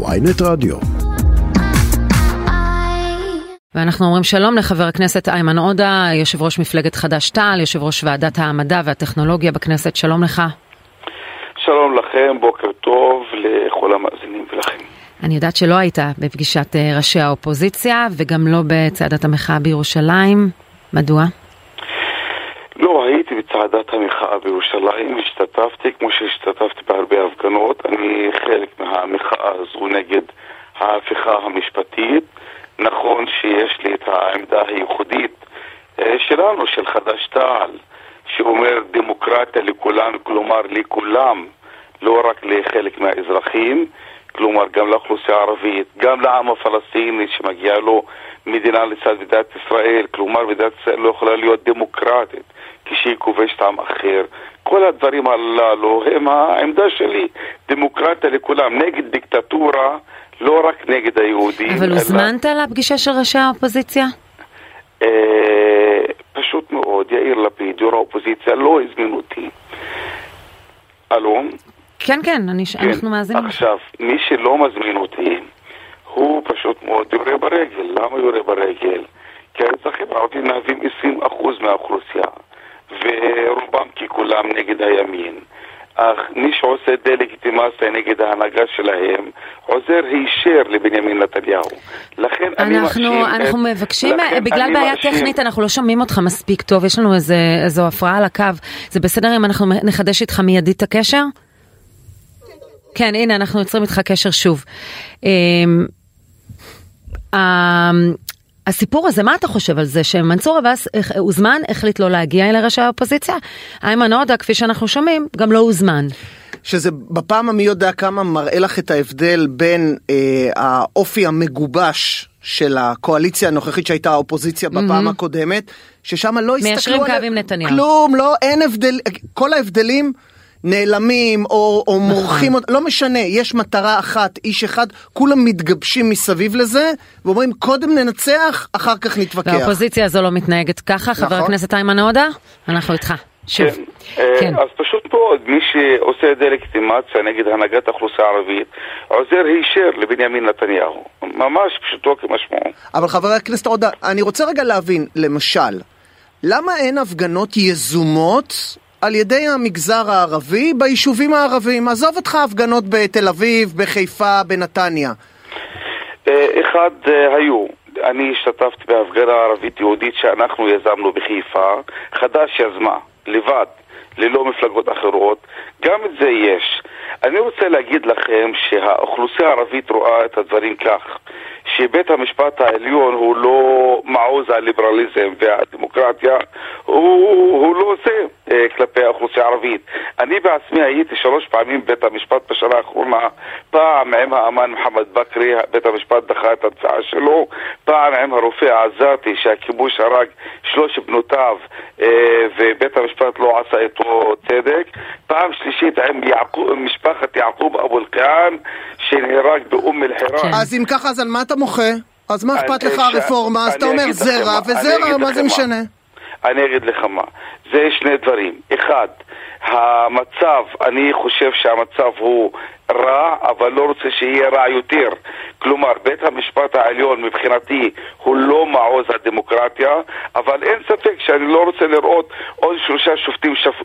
ויינט רדיו. ואנחנו אומרים שלום לחבר הכנסת איימן עודה, יושב ראש מפלגת חד"ש-תע"ל, יושב ראש ועדת המדע והטכנולוגיה בכנסת, שלום לך. שלום לכם, בוקר טוב לכל המאזינים ולכם. אני יודעת שלא היית בפגישת אה, ראשי האופוזיציה וגם לא בצעדת המחאה בירושלים, מדוע? בצעדת המחאה בירושלים, השתתפתי כמו שהשתתפתי בהרבה הפגנות, אני חלק מהמחאה הזו נגד ההפיכה המשפטית. נכון שיש לי את העמדה הייחודית אה, שלנו, של חד"ש-תע"ל, שאומר דמוקרטיה לכולם, כלומר לכולם, לא רק לחלק מהאזרחים, כלומר גם לאוכלוסייה הערבית, גם לעם הפלסטיני שמגיע לו מדינה לצד מדינת ישראל, כלומר מדינת ישראל לא יכולה להיות דמוקרטית כשהיא כובשת עם אחר. כל הדברים הללו הם העמדה שלי, דמוקרטיה לכולם, נגד דיקטטורה, לא רק נגד היהודים. אבל הוזמנת אלא... לפגישה של ראשי האופוזיציה? אה, פשוט מאוד, יאיר לפיד, יו"ר האופוזיציה, לא הזמין אותי. אלו? כן, כן, אני, כן. אנחנו מאזינים. עכשיו, מי שלא מזמין אותי, הוא פשוט מאוד יורה ברגל. למה יורה ברגל? אך מי שעושה דה-לגיטימציה נגד ההנהגה שלהם, עוזר הישר לבנימין נתניהו. לכן אני מאשים... אנחנו את... מבקשים, בגלל בעיה מאשים... טכנית אנחנו לא שומעים אותך מספיק טוב, יש לנו איזה, איזו הפרעה על הקו. זה בסדר אם אנחנו נחדש איתך מיידית את הקשר? כן, הנה, אנחנו יוצרים איתך קשר שוב. הסיפור הזה, מה אתה חושב על זה שמנסור עבאס הוזמן, החליט לא להגיע אל ראשי האופוזיציה? איימן עודה, כפי שאנחנו שומעים, גם לא הוזמן. שזה בפעם המי יודע כמה מראה לך את ההבדל בין אה, האופי המגובש של הקואליציה הנוכחית שהייתה האופוזיציה בפעם mm-hmm. הקודמת, ששם לא הסתכלו על... מיישרים קו עם נתניהו. כלום, לא, אין הבדל, כל ההבדלים נעלמים או, או נכון. מורחים, לא משנה, יש מטרה אחת, איש אחד, כולם מתגבשים מסביב לזה, ואומרים קודם ננצח, אחר כך נתווכח. והאופוזיציה הזו לא מתנהגת ככה, נכון. חבר הכנסת איימן עודה, אנחנו איתך. שוב. כן. כן. אז פשוט מאוד, מי שעושה דה-לגיטימציה נגד הנהגת האוכלוסייה הערבית, עוזר הישר לבנימין נתניהו. ממש פשוטו כמשמעו. אבל חבר הכנסת עודה, אני רוצה רגע להבין, למשל, למה אין הפגנות יזומות על ידי המגזר הערבי ביישובים הערביים. עזוב אותך הפגנות בתל אביב, בחיפה, בנתניה. אה, אחד, אה, היו. אני השתתפתי בהפגנה ערבית יהודית שאנחנו יזמנו בחיפה, חד"ש יזמה, לבד, ללא מפלגות אחרות, גם את זה יש. אני רוצה להגיד לכם שהאוכלוסייה הערבית רואה את הדברים כך. שבית המשפט העליון הוא לא מעוז הליברליזם והדמוקרטיה, הוא, הוא לא עושה אה, כלפי האוכלוסייה הערבית. אני בעצמי הייתי שלוש פעמים בבית המשפט בשנה האחרונה, פעם עם האמן מוחמד בכרי, בית המשפט דחה את התביעה שלו, פעם עם הרופא העזתי שהכיבוש הרג שלוש בנותיו אה, ובית המשפט לא עשה איתו צדק, פעם שלישית עם יעקוב, משפחת יעקוב אבו אלקיעאן שנהרג באום אל-חיראן. אז אם ככה, אז על מה אתה מוחה? אז מה אכפת לך הרפורמה? אז אתה אומר זרע וזרע, מה זה משנה? אני אגיד לך מה. זה שני דברים. אחד, המצב, אני חושב שהמצב הוא רע, אבל לא רוצה שיהיה רע יותר. כלומר, בית המשפט העליון מבחינתי הוא לא מעוז הדמוקרטיה, אבל אין ספק שאני לא רוצה לראות עוד שלושה שופטים שפ...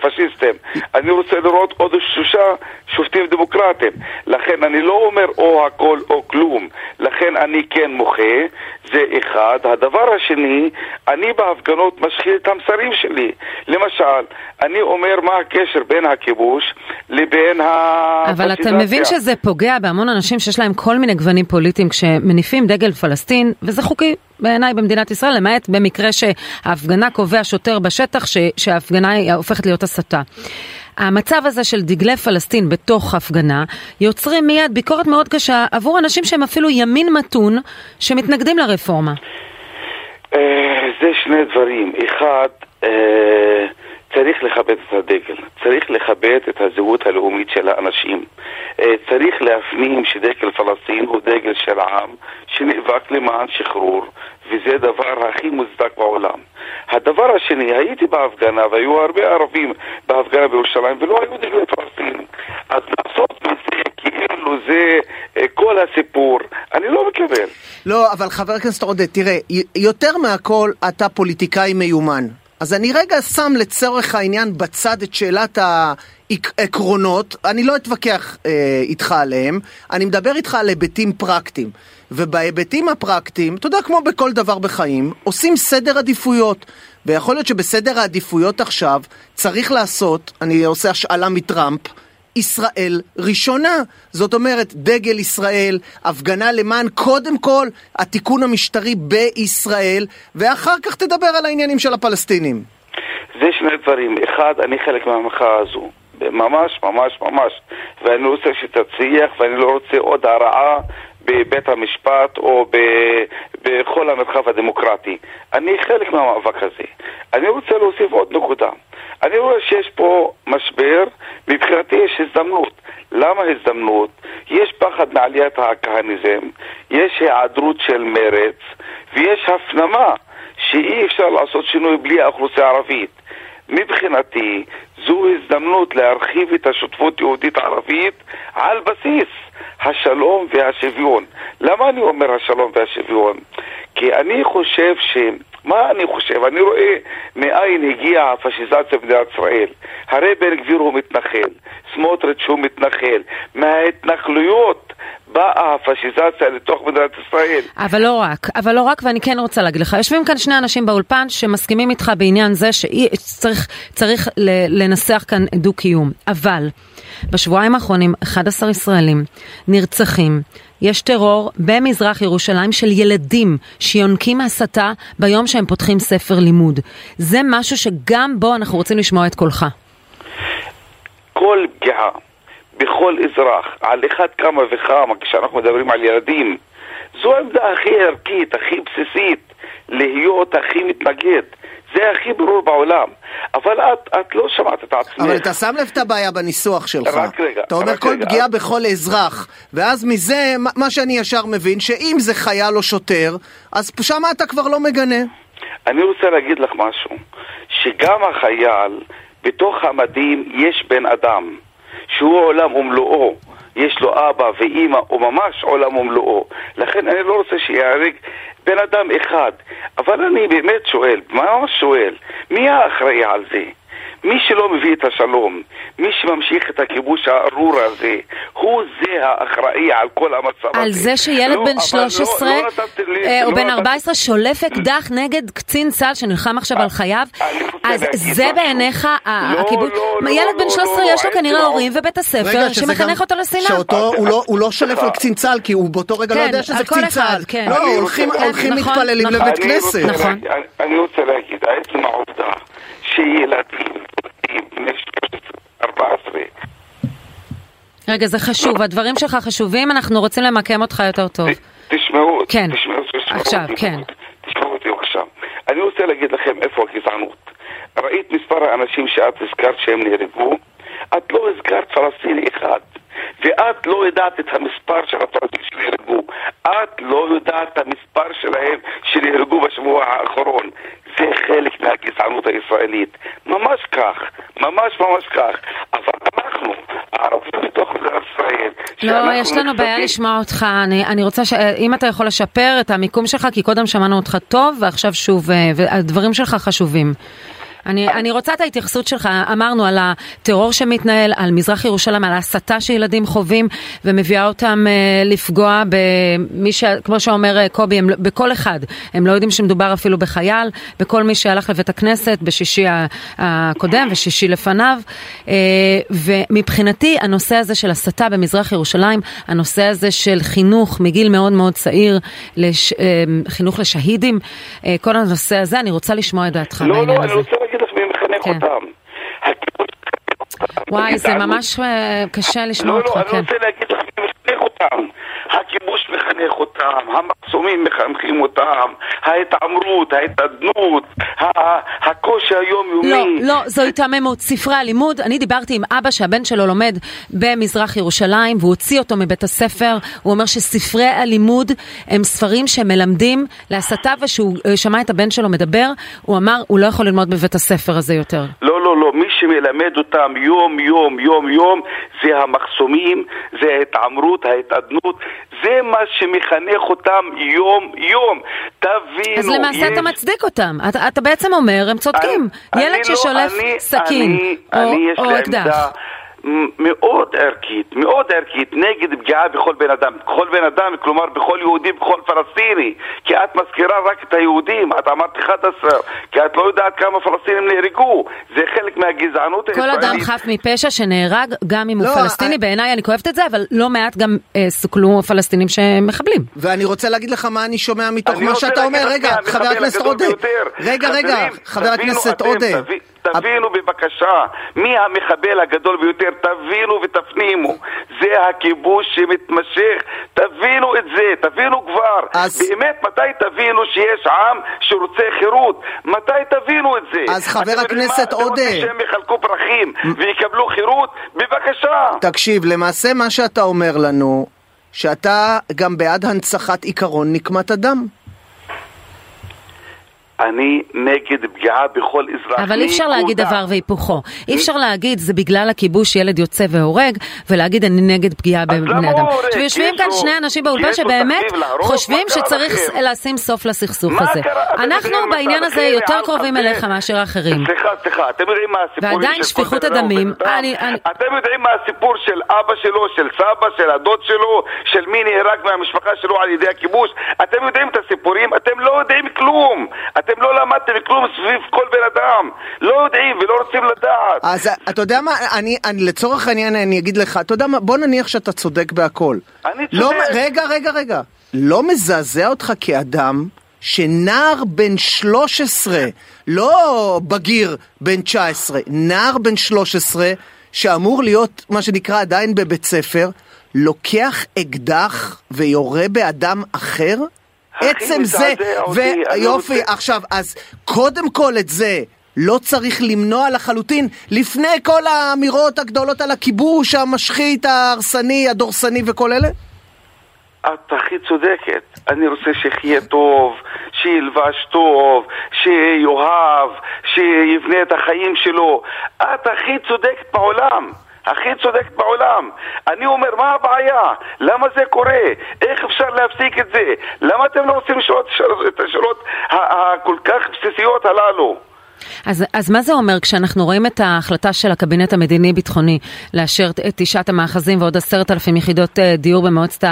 פשיסטים. אני רוצה לראות עוד שלושה שופטים דמוקרטיים. לכן אני לא אומר או הכל או כלום. לכן אני כן מוחה, זה אחד. הדבר השני, אני בהפגנות משחיל את המסרים שלי. למשל, אני אומר מה הקשר בין הכיבוש לבין ה... אבל אתה מבין שזה פוגע בהמון אנשים שיש להם כל מיני גוונים פוליטיים כשמניפים דגל פלסטין, וזה חוקי בעיניי במדינת ישראל, למעט במקרה שההפגנה קובע שוטר בשטח ש... שההפגנה הופכת להיות הסתה. המצב הזה של דגלי פלסטין בתוך הפגנה יוצרים מיד ביקורת מאוד קשה עבור אנשים שהם אפילו ימין מתון שמתנגדים לרפורמה. אה, זה שני דברים. אחד, אה, צריך לכבד את הדגל, צריך לכבד את הזהות הלאומית של האנשים. אה, צריך להפנים שדגל פלסטין הוא דגל של עם שנאבק למען שחרור, וזה דבר הכי מוצדק בעולם. הדבר השני, הייתי בהפגנה והיו הרבה ערבים בהפגנה בירושלים ולא היו דגלי פלסטין. אז לעשות מזה כאילו זה אה, כל הסיפור, אני לא מקבל. לא, אבל חבר הכנסת עודד, תראה, יותר מהכל אתה פוליטיקאי מיומן. אז אני רגע שם לצורך העניין בצד את שאלת העקרונות, אני לא אתווכח אה, איתך עליהם, אני מדבר איתך על היבטים פרקטיים. ובהיבטים הפרקטיים, אתה יודע, כמו בכל דבר בחיים, עושים סדר עדיפויות. ויכול להיות שבסדר העדיפויות עכשיו צריך לעשות, אני עושה השאלה מטראמפ, ישראל ראשונה. זאת אומרת, דגל ישראל, הפגנה למען קודם כל התיקון המשטרי בישראל, ואחר כך תדבר על העניינים של הפלסטינים. זה שני דברים. אחד, אני חלק מהמחאה הזו. ממש, ממש, ממש. ואני רוצה שתצליח, ואני לא רוצה עוד הרעה בבית המשפט או ב, בכל המרחב הדמוקרטי. אני חלק מהמאבק הזה. אני רוצה להוסיף עוד נקודה. אני רואה שיש פה משבר, מבחינתי יש הזדמנות. למה הזדמנות? יש פחד מעליית הכהניזם, יש היעדרות של מרץ, ויש הפנמה שאי אפשר לעשות שינוי בלי האוכלוסייה הערבית. מבחינתי זו הזדמנות להרחיב את השותפות יהודית-ערבית על בסיס השלום והשוויון. למה אני אומר השלום והשוויון? כי אני חושב ש... מה אני חושב? אני רואה מאין הגיעה הפשיזציה במדינת ישראל. הרי בן גביר הוא מתנחל, סמוטריץ' הוא מתנחל. מההתנחלויות באה הפשיזציה לתוך מדינת ישראל. אבל לא רק, אבל לא רק, ואני כן רוצה להגיד לך, יושבים כאן שני אנשים באולפן שמסכימים איתך בעניין זה שצריך לנסח כאן דו-קיום. אבל בשבועיים האחרונים 11 ישראלים נרצחים. יש טרור במזרח ירושלים של ילדים שיונקים הסתה ביום שהם פותחים ספר לימוד. זה משהו שגם בו אנחנו רוצים לשמוע את קולך. כל פגיעה בכל אזרח, על אחד כמה וכמה, כשאנחנו מדברים על ילדים, זו העמדה הכי ערכית, הכי בסיסית, להיות הכי מתנגד. זה הכי ברור בעולם. אבל את, את לא שמעת את עצמך. אבל אתה שם לב את הבעיה בניסוח שלך. רק רגע. אתה אומר כל רגע. פגיעה בכל אזרח, ואז מזה, מה שאני ישר מבין, שאם זה חייל או שוטר, אז שם אתה כבר לא מגנה. אני רוצה להגיד לך משהו, שגם החייל, בתוך המדים יש בן אדם, שהוא עולם ומלואו. יש לו אבא ואימא, הוא ממש עולם ומלואו. לכן אני לא רוצה שיהרג בן אדם אחד. אבל אני באמת שואל, ממש שואל, מי האחראי על זה? מי שלא מביא את השלום, מי שממשיך את הכיבוש הארור הזה, הוא זה האחראי על כל המצב הזה. על זה שילד לא, בן אבל 13 לא, לא אה, או לא בן נתת- 14 שולף אקדח נגד קצין צה"ל שנלחם עכשיו על חייו, אני רוצה אז זה. בעיניך לא, הכיבוש? לא, לא, ילד בן לא, 13 לא, יש לו כנראה הורים ובית הספר שמחנך אותו לשנאה. שאותו, הוא לא, הוא לא שולף. על קצין צה"ל, כי הוא באותו רגע לא כן, יודע שזה קצין צה"ל. כן. לא, הולכים, הולכים נכון, מתפללים נכון. לבית כנסת. נכון. אני רוצה להגיד, עצם העובדה שילדים רגע, זה חשוב, הדברים שלך חשובים, אנחנו רוצים למקם אותך יותר טוב. תשמעו, כן. תשמעו, תשמעו עכשיו, אותי, כן. תשמעו אותי עכשיו. אני רוצה להגיד לכם איפה הגזענות. ראית מספר האנשים שאת הזכרת שהם נהרגו? את לא הזכרת פלסטיני אחד. ואת לא יודעת את המספר של הפלסטינים שנהרגו. את לא יודעת את המספר שלהם שנהרגו בשבוע האחרון. זה חלק מהגזענות הישראלית. ממש כך, ממש ממש כך. אבל אנחנו, הערבים בתוך מדינת ישראל, לא, יש לנו בעיה נחשבים- לשמוע אותך. אני, אני רוצה, ש... אם אתה יכול לשפר את המיקום שלך, כי קודם שמענו אותך טוב, ועכשיו שוב, אה, והדברים שלך חשובים. אני, אני רוצה את ההתייחסות שלך, אמרנו על הטרור שמתנהל, על מזרח ירושלים, על ההסתה שילדים חווים ומביאה אותם אה, לפגוע במי ש... כמו שאומר אה, קובי, הם, לא- בכל אחד. הם לא יודעים שמדובר אפילו בחייל, בכל מי שהלך לבית הכנסת בשישי הקודם ושישי לפניו. אה, ומבחינתי הנושא הזה של הסתה במזרח ירושלים, הנושא הזה של חינוך מגיל מאוד מאוד צעיר, לש... אה, חינוך לשהידים, אה, כל הנושא הזה, אני רוצה לשמוע את דעתך לא, לא, אני. רוצה להגיד לך מי מחנך כן. אותם. וואי, זה. ממש אה, קשה לשמוע לא, אותך, לא, אני כן. רוצה להגיד לך אותם. הכיבוש מחנך אותם, המחסומים מחנכים אותם, ההתעמרות, ההתאדנות, ה- הקושי היומיומי. לא, לא, זו היתממות. ספרי הלימוד, אני דיברתי עם אבא שהבן שלו לומד במזרח ירושלים והוא הוציא אותו מבית הספר. הוא אומר שספרי הלימוד הם ספרים שמלמדים להסתה ושהוא אה, שמע את הבן שלו מדבר, הוא אמר, הוא לא יכול ללמוד בבית הספר הזה יותר. לא, לא, לא, שמלמד אותם יום, יום, יום, יום, זה המחסומים, זה ההתעמרות, ההתאדנות, זה מה שמחנך אותם יום-יום. תבינו, אז למעשה יש... אתה מצדיק אותם. אתה, אתה בעצם אומר, הם צודקים. אני, ילד אני ששולף לא, אני, סכין אני, או, אני או לי אקדח. מאוד ערכית, מאוד ערכית, נגד פגיעה בכל בן אדם. בכל בן אדם, כלומר בכל יהודי, בכל פלסטיני. כי את מזכירה רק את היהודים, את אמרת 11, כי את לא יודעת כמה פלסטינים נהרגו. זה חלק מהגזענות כל הישראלית. אדם חף מפשע שנהרג, גם אם הוא לא, פלסטיני, אני- בעיניי אני כואבת את זה, אבל לא מעט גם אה, סוכלו פלסטינים שמחבלים. ואני רוצה להגיד לך מה אני שומע מתוך אני מה שאתה אומר. רגע, חבר הכנסת עודה. רגע, רגע, חבר הכנסת עודה. תבי- תבינו בבקשה, מי המחבל הגדול ביותר, תבינו ותפנימו. זה הכיבוש שמתמשך, תבינו את זה, תבינו כבר. אז- באמת, מתי תבינו שיש עם שרוצה חירות? מתי תבינו את זה? אז חבר הכנסת מה? אתם רוצים עודה. שהם יחלקו פרחים ויקבלו חירות? בבקשה. תקשיב, למעשה מה שאתה אומר לנו, שאתה גם בעד הנצחת עיקרון נקמת הדם. אני נגד פגיעה בכל אזרח. אבל אי אפשר להגיד. דבר והיפוכו. אי אפשר להגיד זה בגלל הכיבוש ילד יוצא והורג, ולהגיד אני נגד פגיעה בבני אדם. הורג? עכשיו יושבים יש כאן שני אנשים באולפן שבאמת? חושבים שצריך? לשים סוף לסכסוך הזה. אנחנו בעניין הזה? יותר קרובים? אליך מאשר האחרים. סליחה, סליחה, אתם יודעים מה ועדיין של כל שפיכות הדמים, אתם יודעים מה הסיפור של אבא שלו, של סבא, של הדוד שלו, של מי נהרג מהמשפחה שלו על ידי הכיבוש? אתם יודעים את הסיפורים? אתם לא יודעים כלום. אתם לא למדתם כלום סביב כל בן אדם. לא יודעים ולא רוצים לדעת. אז אתה יודע מה, אני, אני לצורך העניין אני אגיד לך, אתה יודע מה, בוא נניח שאתה צודק בהכל. אני לא, צודק. רגע, רגע, רגע. לא מזעזע אותך כאדם שנער בן 13, לא בגיר בן 19, נער בן 13, שאמור להיות מה שנקרא עדיין בבית ספר, לוקח אקדח ויורה באדם אחר? עצם זה, ויופי, רוצה- עכשיו, אז קודם כל את זה לא צריך למנוע לחלוטין, לפני כל האמירות הגדולות על הכיבוש, המשחית, ההרסני, הדורסני וכל אלה? את הכי צודקת. אני רוצה שיחיה טוב, שילבש טוב, שיאהב, שיבנה את החיים שלו. את הכי צודקת בעולם. הכי צודקת בעולם. אני אומר, מה הבעיה? למה זה קורה? איך אפשר להפסיק את זה? למה אתם לא רוצים לשאול את השאלות- הכל כך בסיסיות הללו? אז, אז מה זה אומר כשאנחנו רואים את ההחלטה של הקבינט המדיני-ביטחוני לאשר את תשעת המאחזים ועוד עשרת אלפים יחידות אה, דיור במועצת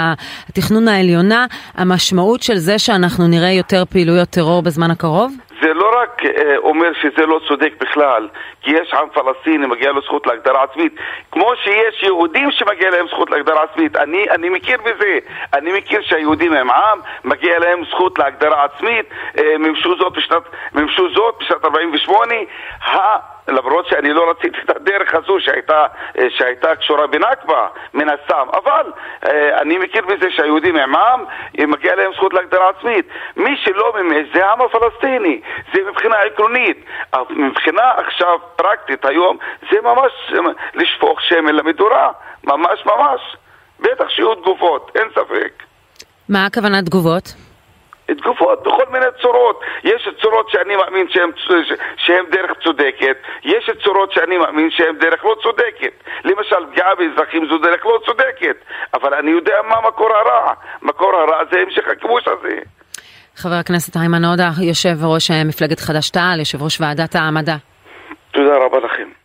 התכנון העליונה, המשמעות של זה שאנחנו נראה יותר פעילויות טרור בזמן הקרוב? זה לא רק אה, אומר שזה לא צודק בכלל, כי יש עם פלסטיני, מגיע לו זכות להגדרה עצמית, כמו שיש יהודים שמגיע להם זכות להגדרה עצמית. אני, אני מכיר בזה. אני מכיר שהיהודים הם עם, מגיע להם זכות להגדרה עצמית, אה, מימשו זאת בשנת, מימשו זאת בשנת 48. למרות שאני לא רציתי את הדרך הזו שהייתה, אה, שהייתה קשורה בנכבה, מן הסתם, אבל אה, אני מכיר בזה שהיהודים הם עם, אה, מגיע להם זכות להגדרה עצמית. מי שלא מימש זה העם הפלסטיני, זה מבחינה עקרונית. מבחינה עכשיו פרקטית היום, זה ממש אה, לשפוך שמן למדורה, ממש ממש. בטח שיהיו תגובות, אין ספק. מה הכוונה תגובות? תגובות בכל מיני צורות. יש צורות שאני מאמין שהן דרך צודקת, יש צורות שאני מאמין שהן דרך לא צודקת. למשל, פגיעה באזרחים זו דרך לא צודקת, אבל אני יודע מה מקור הרע. מקור הרע זה המשך הכיבוש הזה. חבר הכנסת איימן עודה, יושב ראש אה, מפלגת חד"ש-תע"ל, יושב ראש ועדת המדע. תודה רבה לכם.